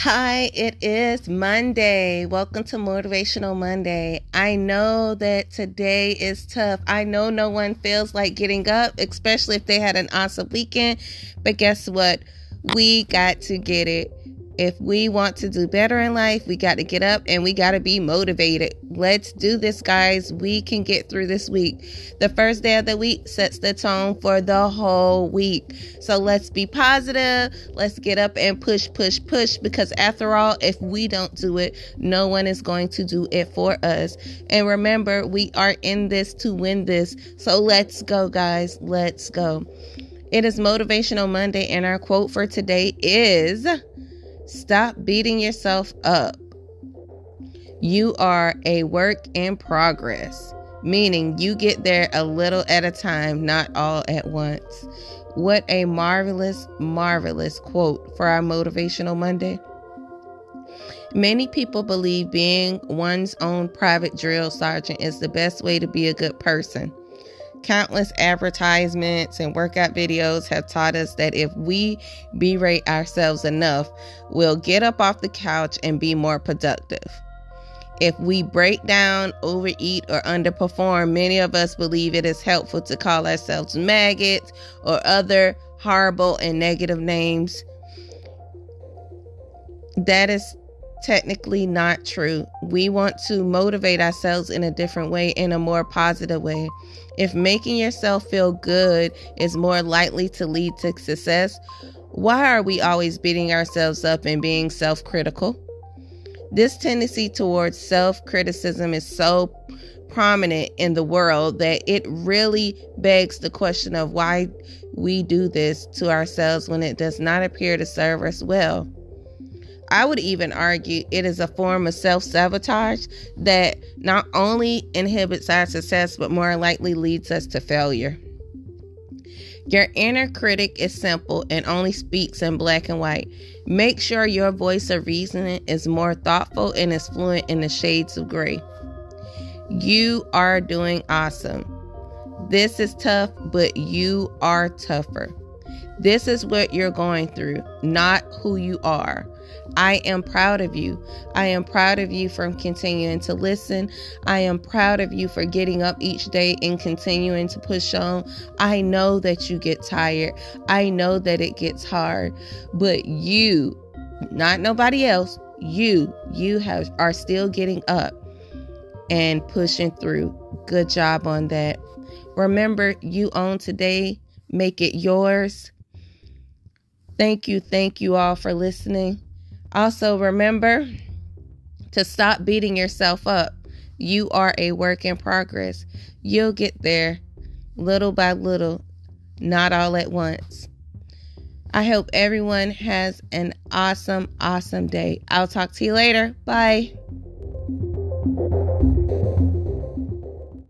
Hi, it is Monday. Welcome to Motivational Monday. I know that today is tough. I know no one feels like getting up, especially if they had an awesome weekend. But guess what? We got to get it if we want to do better in life, we got to get up and we got to be motivated. Let's do this, guys. We can get through this week. The first day of the week sets the tone for the whole week. So let's be positive. Let's get up and push, push, push. Because after all, if we don't do it, no one is going to do it for us. And remember, we are in this to win this. So let's go, guys. Let's go. It is Motivational Monday, and our quote for today is. Stop beating yourself up. You are a work in progress, meaning you get there a little at a time, not all at once. What a marvelous, marvelous quote for our Motivational Monday. Many people believe being one's own private drill sergeant is the best way to be a good person. Countless advertisements and workout videos have taught us that if we berate ourselves enough, we'll get up off the couch and be more productive. If we break down, overeat, or underperform, many of us believe it is helpful to call ourselves maggots or other horrible and negative names. That is technically not true. We want to motivate ourselves in a different way, in a more positive way. If making yourself feel good is more likely to lead to success, why are we always beating ourselves up and being self critical? This tendency towards self criticism is so prominent in the world that it really begs the question of why we do this to ourselves when it does not appear to serve us well. I would even argue it is a form of self sabotage that not only inhibits our success, but more likely leads us to failure. Your inner critic is simple and only speaks in black and white. Make sure your voice of reasoning is more thoughtful and is fluent in the shades of gray. You are doing awesome. This is tough, but you are tougher. This is what you're going through, not who you are. I am proud of you. I am proud of you for continuing to listen. I am proud of you for getting up each day and continuing to push on. I know that you get tired. I know that it gets hard, but you, not nobody else, you, you have are still getting up and pushing through. Good job on that. Remember, you own today. Make it yours. Thank you, thank you all for listening. Also, remember to stop beating yourself up. You are a work in progress. You'll get there little by little, not all at once. I hope everyone has an awesome, awesome day. I'll talk to you later. Bye.